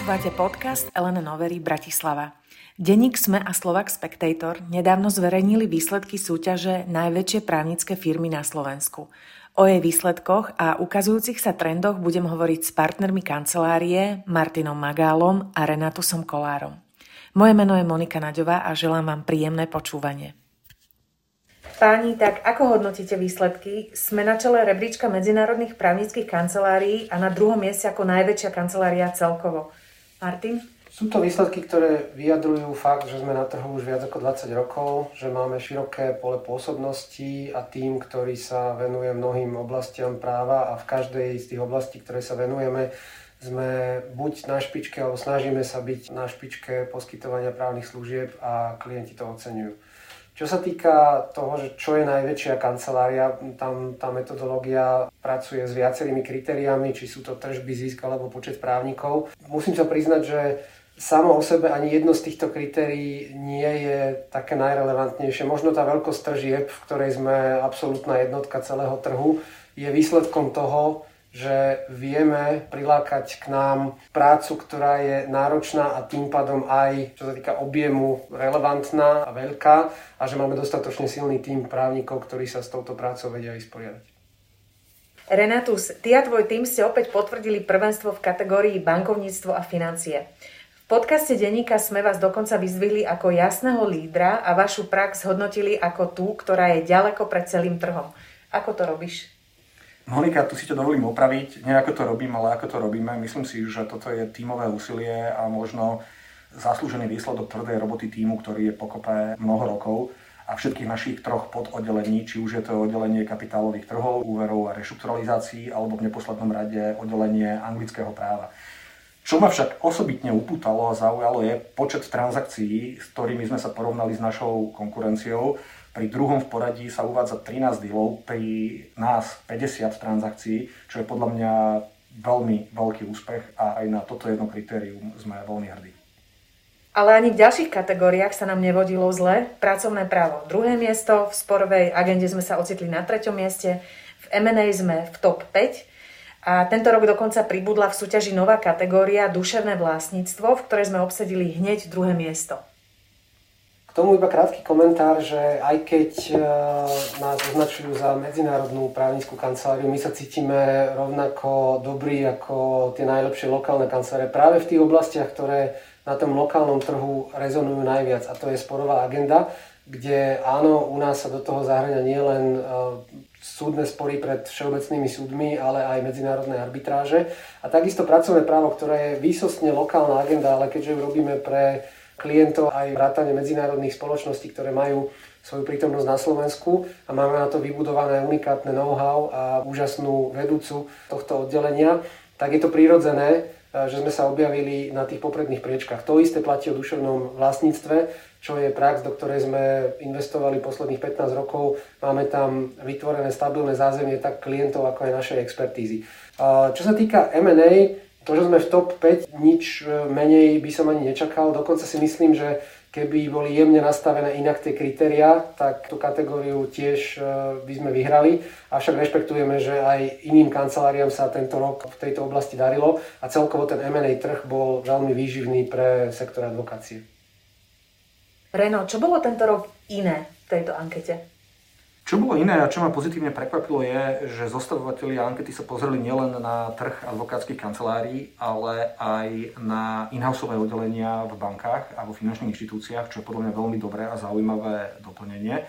Počúvate podcast Elena Novery Bratislava. Denník SME a Slovak Spectator nedávno zverejnili výsledky súťaže Najväčšie právnické firmy na Slovensku. O jej výsledkoch a ukazujúcich sa trendoch budem hovoriť s partnermi kancelárie Martinom Magálom a Renatusom Kolárom. Moje meno je Monika Naďová a želám vám príjemné počúvanie. Páni, tak ako hodnotíte výsledky? Sme na čele rebríčka medzinárodných právnických kancelárií a na druhom mieste ako najväčšia kancelária celkovo. Martin? Sú to výsledky, ktoré vyjadrujú fakt, že sme na trhu už viac ako 20 rokov, že máme široké pole pôsobnosti a tým, ktorý sa venuje mnohým oblastiam práva a v každej z tých oblastí, ktoré sa venujeme, sme buď na špičke, alebo snažíme sa byť na špičke poskytovania právnych služieb a klienti to oceňujú. Čo sa týka toho, že čo je najväčšia kancelária, tam tá metodológia pracuje s viacerými kritériami, či sú to tržby, zisk alebo počet právnikov. Musím sa priznať, že samo o sebe ani jedno z týchto kritérií nie je také najrelevantnejšie. Možno tá veľkosť tržieb, v ktorej sme absolútna jednotka celého trhu, je výsledkom toho, že vieme prilákať k nám prácu, ktorá je náročná a tým pádom aj, čo sa týka objemu, relevantná a veľká a že máme dostatočne silný tým právnikov, ktorí sa s touto prácou vedia vysporiadať. Renatus, ty a tvoj tým ste opäť potvrdili prvenstvo v kategórii bankovníctvo a financie. V podcaste denníka sme vás dokonca vyzvihli ako jasného lídra a vašu prax hodnotili ako tú, ktorá je ďaleko pred celým trhom. Ako to robíš? Monika, tu si to dovolím opraviť. Nie ako to robím, ale ako to robíme. Myslím si, že toto je tímové úsilie a možno zaslúžený výsledok tvrdej roboty týmu, ktorý je pokope mnoho rokov a všetkých našich troch pododdelení, či už je to oddelenie kapitálových trhov, úverov a reštrukturalizácií, alebo v neposlednom rade oddelenie anglického práva. Čo ma však osobitne upútalo a zaujalo je počet transakcií, s ktorými sme sa porovnali s našou konkurenciou pri druhom v poradí sa uvádza 13 dealov, pri nás 50 transakcií, čo je podľa mňa veľmi veľký úspech a aj na toto jedno kritérium sme veľmi hrdí. Ale ani v ďalších kategóriách sa nám nevodilo zle. Pracovné právo druhé miesto, v sporovej agende sme sa ocitli na treťom mieste, v M&A sme v top 5 a tento rok dokonca pribudla v súťaži nová kategória duševné vlastníctvo, v ktorej sme obsadili hneď druhé miesto. K tomu iba krátky komentár, že aj keď e, nás označujú za medzinárodnú právnickú kanceláriu, my sa cítime rovnako dobrí ako tie najlepšie lokálne kancelárie práve v tých oblastiach, ktoré na tom lokálnom trhu rezonujú najviac a to je sporová agenda, kde áno, u nás sa do toho zahrania nielen e, súdne spory pred všeobecnými súdmi, ale aj medzinárodné arbitráže. A takisto pracovné právo, ktoré je výsostne lokálna agenda, ale keďže ju robíme pre klientov aj vrátane medzinárodných spoločností, ktoré majú svoju prítomnosť na Slovensku a máme na to vybudované unikátne know-how a úžasnú vedúcu tohto oddelenia, tak je to prirodzené, eh, že sme sa objavili na tých popredných priečkách. To isté platí o duševnom vlastníctve, čo je prax, do ktorej sme investovali posledných 15 rokov. Máme tam vytvorené stabilné zázemie tak klientov, ako aj našej expertízy. Čo sa týka M&A, to, že sme v top 5, nič e, menej by som ani nečakal. Dokonca si myslím, že keby boli jemne nastavené inak tie kritéria, tak tú kategóriu tiež e, by sme vyhrali. Avšak rešpektujeme, že aj iným kanceláriám sa tento rok v tejto oblasti darilo a celkovo ten M&A trh bol veľmi výživný pre sektor advokácie. Reno, čo bolo tento rok iné v tejto ankete? Čo bolo iné a čo ma pozitívne prekvapilo je, že zostavovatelia ankety sa pozreli nielen na trh advokátskych kancelárií, ale aj na in-houseové oddelenia v bankách a vo finančných inštitúciách, čo je podľa mňa veľmi dobré a zaujímavé doplnenie.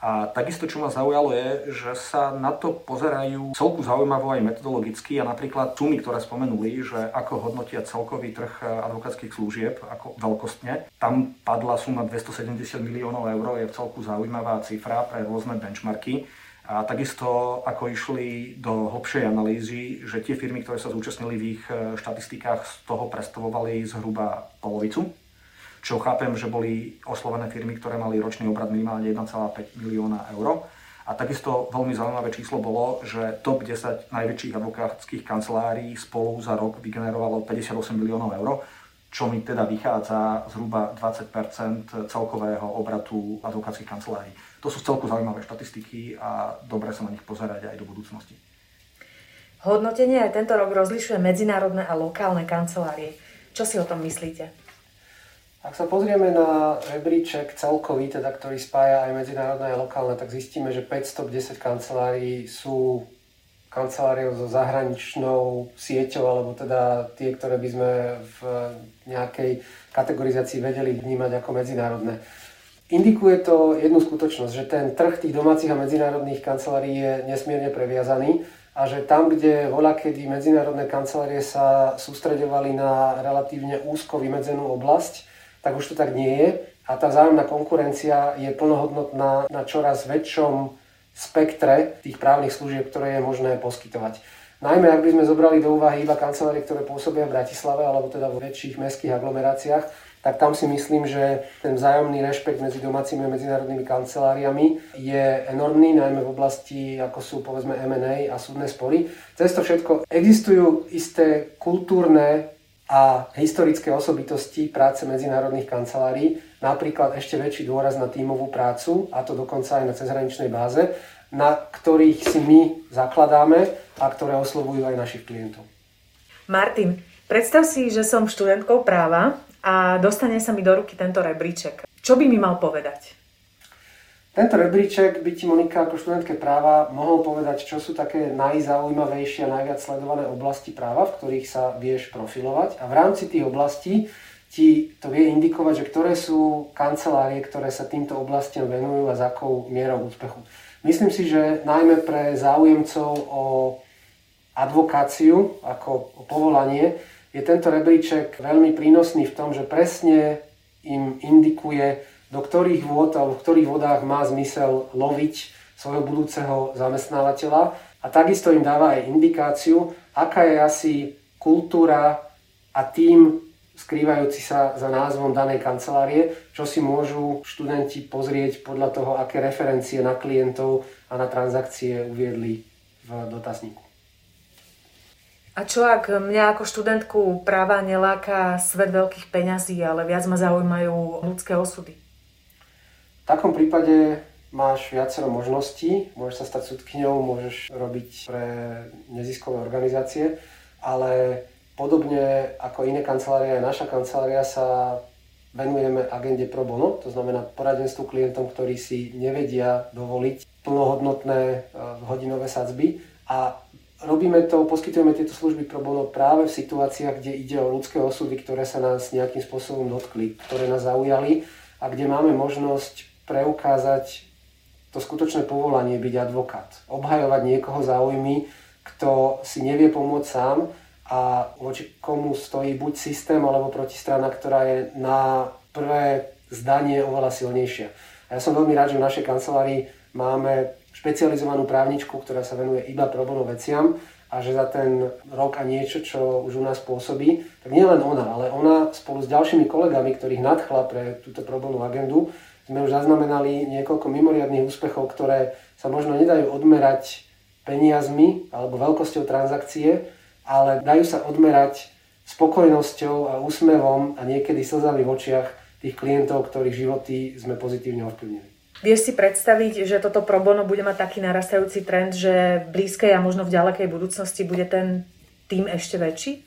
A takisto, čo ma zaujalo je, že sa na to pozerajú celku zaujímavo aj metodologicky a napríklad sumy, ktoré spomenuli, že ako hodnotia celkový trh advokátskych služieb, ako veľkostne. Tam padla suma 270 miliónov eur, je celku zaujímavá cifra pre rôzne benchmarky. A takisto, ako išli do hlbšej analýzy, že tie firmy, ktoré sa zúčastnili v ich štatistikách, z toho predstavovali zhruba polovicu čo chápem, že boli oslovené firmy, ktoré mali ročný obrad minimálne 1,5 milióna eur. A takisto veľmi zaujímavé číslo bolo, že top 10 najväčších advokátskych kancelárií spolu za rok vygenerovalo 58 miliónov eur, čo mi teda vychádza zhruba 20% celkového obratu advokátskych kancelárií. To sú celku zaujímavé štatistiky a dobre sa na nich pozerať aj do budúcnosti. Hodnotenie aj tento rok rozlišuje medzinárodné a lokálne kancelárie. Čo si o tom myslíte? Ak sa pozrieme na rebríček celkový, teda, ktorý spája aj medzinárodné a lokálne, tak zistíme, že 510 kancelárií sú kanceláriou so zahraničnou sieťou, alebo teda tie, ktoré by sme v nejakej kategorizácii vedeli vnímať ako medzinárodné. Indikuje to jednu skutočnosť, že ten trh tých domácich a medzinárodných kancelárií je nesmierne previazaný a že tam, kde voľa kedy medzinárodné kancelárie sa sústredovali na relatívne úzko vymedzenú oblasť, tak už to tak nie je a tá vzájomná konkurencia je plnohodnotná na čoraz väčšom spektre tých právnych služieb, ktoré je možné poskytovať. Najmä ak by sme zobrali do úvahy iba kancelárie, ktoré pôsobia v Bratislave alebo teda vo väčších mestských aglomeráciách, tak tam si myslím, že ten vzájomný rešpekt medzi domácimi a medzinárodnými kanceláriami je enormný, najmä v oblasti, ako sú povedzme M&A a súdne spory. Cez to všetko existujú isté kultúrne a historické osobitosti práce medzinárodných kancelárií, napríklad ešte väčší dôraz na tímovú prácu, a to dokonca aj na cezhraničnej báze, na ktorých si my zakladáme a ktoré oslovujú aj našich klientov. Martin, predstav si, že som študentkou práva a dostane sa mi do ruky tento rebríček. Čo by mi mal povedať? Tento rebríček by ti Monika ako študentke práva mohol povedať, čo sú také najzaujímavejšie a najviac sledované oblasti práva, v ktorých sa vieš profilovať. A v rámci tých oblastí ti to vie indikovať, že ktoré sú kancelárie, ktoré sa týmto oblastiam venujú a za akou mierou úspechu. Myslím si, že najmä pre záujemcov o advokáciu ako o povolanie je tento rebríček veľmi prínosný v tom, že presne im indikuje, do ktorých vôd alebo v ktorých vodách má zmysel loviť svojho budúceho zamestnávateľa a takisto im dáva aj indikáciu, aká je asi kultúra a tým skrývajúci sa za názvom danej kancelárie, čo si môžu študenti pozrieť podľa toho, aké referencie na klientov a na transakcie uviedli v dotazníku. A čo ak mňa ako študentku práva neláka svet veľkých peňazí, ale viac ma zaujímajú ľudské osudy? Takom prípade máš viacero možností. Môžeš sa stať sudkyňou, môžeš robiť pre neziskové organizácie, ale podobne ako iné kancelárie, aj naša kancelária sa venujeme agende pro bono, to znamená poradenstvu klientom, ktorí si nevedia dovoliť plnohodnotné e, hodinové sadzby a robíme to, poskytujeme tieto služby pro bono práve v situáciách, kde ide o ľudské osudy, ktoré sa nás nejakým spôsobom dotkli, ktoré nás zaujali a kde máme možnosť preukázať to skutočné povolanie byť advokát. Obhajovať niekoho záujmy, kto si nevie pomôcť sám a voči komu stojí buď systém alebo protistrana, ktorá je na prvé zdanie oveľa silnejšia. A ja som veľmi rád, že v našej kancelárii máme špecializovanú právničku, ktorá sa venuje iba pro bono veciam a že za ten rok a niečo, čo už u nás pôsobí, tak nie len ona, ale ona spolu s ďalšími kolegami, ktorých nadchla pre túto pro agendu, sme už zaznamenali niekoľko mimoriadných úspechov, ktoré sa možno nedajú odmerať peniazmi alebo veľkosťou transakcie, ale dajú sa odmerať spokojnosťou a úsmevom a niekedy slzami v očiach tých klientov, ktorých životy sme pozitívne ovplyvnili. Vieš si predstaviť, že toto pro bono bude mať taký narastajúci trend, že v blízkej a možno v ďalekej budúcnosti bude ten tým ešte väčší?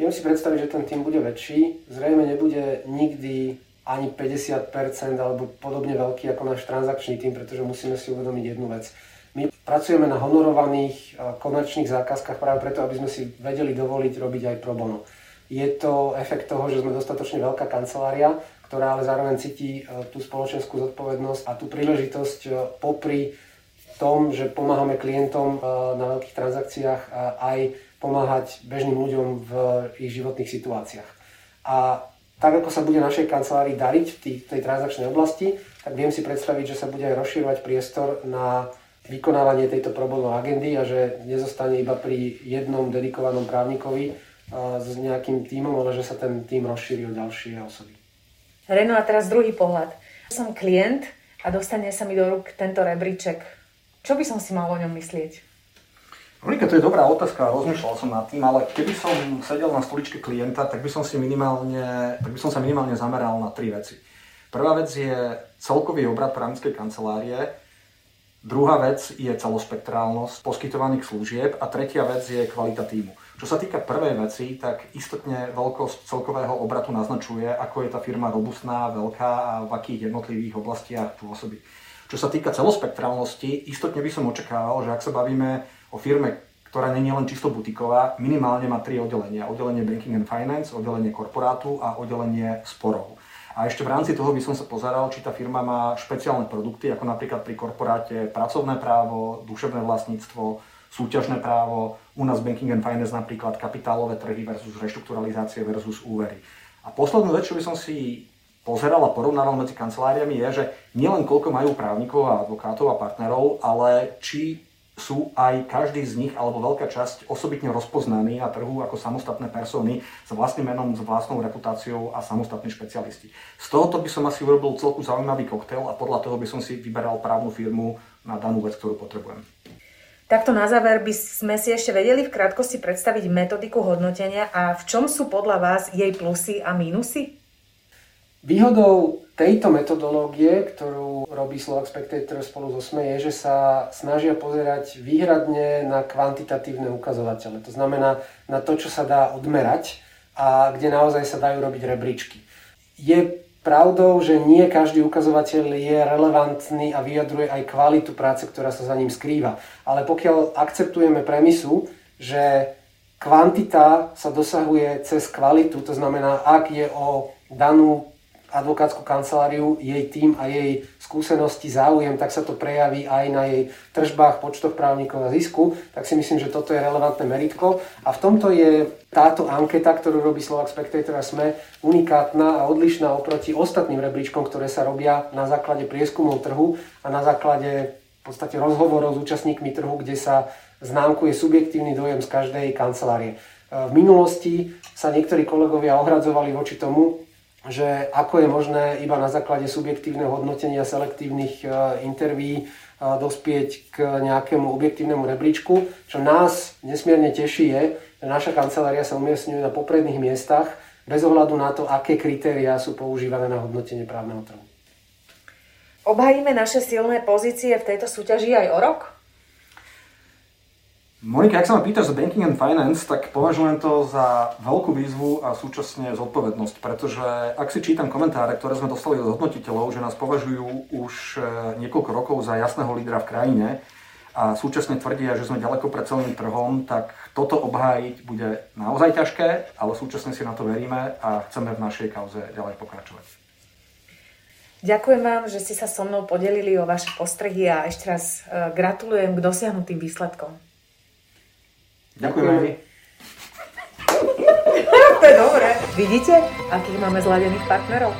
Viem si predstaviť, že ten tým bude väčší. Zrejme nebude nikdy ani 50% alebo podobne veľký ako náš transakčný tým, pretože musíme si uvedomiť jednu vec. My pracujeme na honorovaných komerčných zákazkách práve preto, aby sme si vedeli dovoliť robiť aj pro bono. Je to efekt toho, že sme dostatočne veľká kancelária, ktorá ale zároveň cíti e, tú spoločenskú zodpovednosť a tú príležitosť e, popri tom, že pomáhame klientom e, na veľkých transakciách aj pomáhať bežným ľuďom v ich životných situáciách. A tak ako sa bude našej kancelárii dariť v tej, transakčnej oblasti, tak viem si predstaviť, že sa bude aj rozširovať priestor na vykonávanie tejto problémov agendy a že nezostane iba pri jednom dedikovanom právnikovi s nejakým tímom, ale že sa ten tým rozšíri o ďalšie osoby. Reno, a teraz druhý pohľad. Som klient a dostane sa mi do rúk tento rebríček. Čo by som si mal o ňom myslieť? Monika, to je dobrá otázka, rozmýšľal som nad tým, ale keby som sedel na stoličke klienta, tak by som, si minimálne, tak by som sa minimálne zameral na tri veci. Prvá vec je celkový obrad právnickej kancelárie Druhá vec je celospektrálnosť poskytovaných služieb a tretia vec je kvalita týmu. Čo sa týka prvej veci, tak istotne veľkosť celkového obratu naznačuje, ako je tá firma robustná, veľká a v akých jednotlivých oblastiach pôsobí. Čo sa týka celospektrálnosti, istotne by som očakával, že ak sa bavíme o firme, ktorá nie je len čisto butiková, minimálne má tri oddelenia. Oddelenie Banking and Finance, oddelenie korporátu a oddelenie sporov. A ešte v rámci toho by som sa pozeral, či tá firma má špeciálne produkty, ako napríklad pri korporáte pracovné právo, duševné vlastníctvo, súťažné právo, u nás Banking and Finance napríklad kapitálové trhy versus reštrukturalizácie versus úvery. A poslednú vec, čo by som si pozeral a porovnával medzi kanceláriami je, že nielen koľko majú právnikov a advokátov a partnerov, ale či sú aj každý z nich, alebo veľká časť, osobitne rozpoznaní na trhu ako samostatné persony s vlastným menom, s vlastnou reputáciou a samostatní špecialisti. Z tohoto by som asi urobil celku zaujímavý koktail a podľa toho by som si vyberal právnu firmu na danú vec, ktorú potrebujem. Takto na záver by sme si ešte vedeli v krátkosti predstaviť metodiku hodnotenia a v čom sú podľa vás jej plusy a mínusy? Výhodou tejto metodológie, ktorú robí Slovak Spectator spolu so SME, je, že sa snažia pozerať výhradne na kvantitatívne ukazovatele. To znamená na to, čo sa dá odmerať a kde naozaj sa dajú robiť rebríčky. Je pravdou, že nie každý ukazovateľ je relevantný a vyjadruje aj kvalitu práce, ktorá sa za ním skrýva. Ale pokiaľ akceptujeme premisu, že kvantita sa dosahuje cez kvalitu, to znamená, ak je o danú advokátsku kanceláriu, jej tým a jej skúsenosti, záujem, tak sa to prejaví aj na jej tržbách, počtoch právnikov a zisku, tak si myslím, že toto je relevantné meritko. A v tomto je táto anketa, ktorú robí Slovak Spectator a SME, unikátna a odlišná oproti ostatným rebríčkom, ktoré sa robia na základe prieskumov trhu a na základe v podstate rozhovorov s účastníkmi trhu, kde sa známkuje subjektívny dojem z každej kancelárie. V minulosti sa niektorí kolegovia ohradzovali voči tomu, že ako je možné iba na základe subjektívneho hodnotenia selektívnych e, interví e, dospieť k nejakému objektívnemu rebríčku. Čo nás nesmierne teší je, že naša kancelária sa umiestňuje na popredných miestach bez ohľadu na to, aké kritériá sú používané na hodnotenie právneho trhu. Obhajíme naše silné pozície v tejto súťaži aj o rok? Monika, ak sa ma pýtaš za Banking and Finance, tak považujem to za veľkú výzvu a súčasne zodpovednosť, pretože ak si čítam komentáre, ktoré sme dostali od hodnotiteľov, že nás považujú už e, niekoľko rokov za jasného lídra v krajine a súčasne tvrdia, že sme ďaleko pred celým trhom, tak toto obhájiť bude naozaj ťažké, ale súčasne si na to veríme a chceme v našej kauze ďalej pokračovať. Ďakujem vám, že ste sa so mnou podelili o vaše postrehy a ešte raz e, gratulujem k dosiahnutým výsledkom. Ďakujem aj to je dobré. Vidíte, akých máme zladených partnerov?